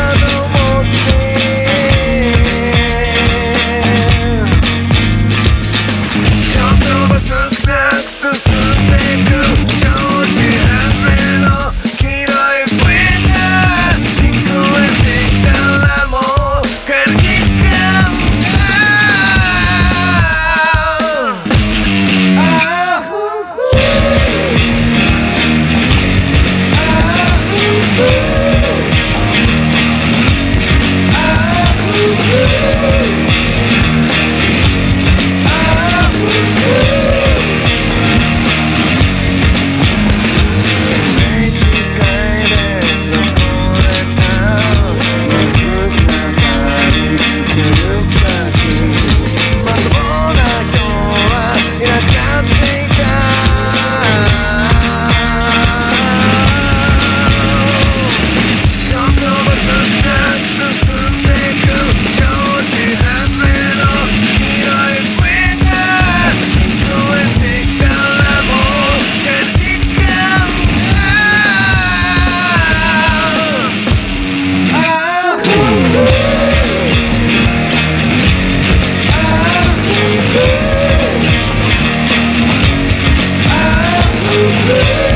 another Thank you.